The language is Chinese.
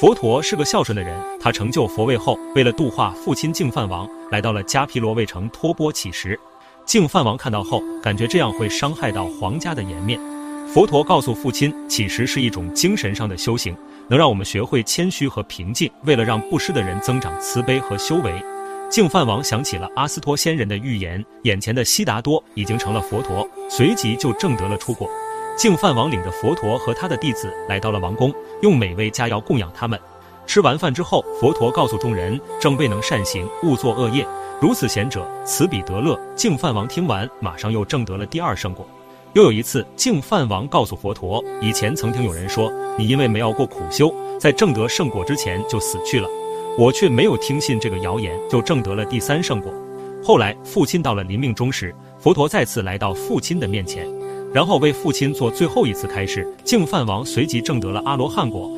佛陀是个孝顺的人，他成就佛位后，为了度化父亲净饭王，来到了迦毗罗卫城托钵乞食。净饭王看到后，感觉这样会伤害到皇家的颜面。佛陀告诉父亲，乞食是一种精神上的修行，能让我们学会谦虚和平静。为了让布施的人增长慈悲和修为，净饭王想起了阿斯托仙人的预言，眼前的悉达多已经成了佛陀，随即就证得了出果。净饭王领着佛陀和他的弟子来到了王宫，用美味佳肴供养他们。吃完饭之后，佛陀告诉众人，正未能善行，勿作恶业。如此贤者，此彼得乐。净饭王听完，马上又证得了第二圣果。又有一次，净饭王告诉佛陀，以前曾听有人说，你因为没熬过苦修，在证得圣果之前就死去了。我却没有听信这个谣言，就证得了第三圣果。后来，父亲到了临命终时，佛陀再次来到父亲的面前。然后为父亲做最后一次开示，净饭王随即证得了阿罗汉果，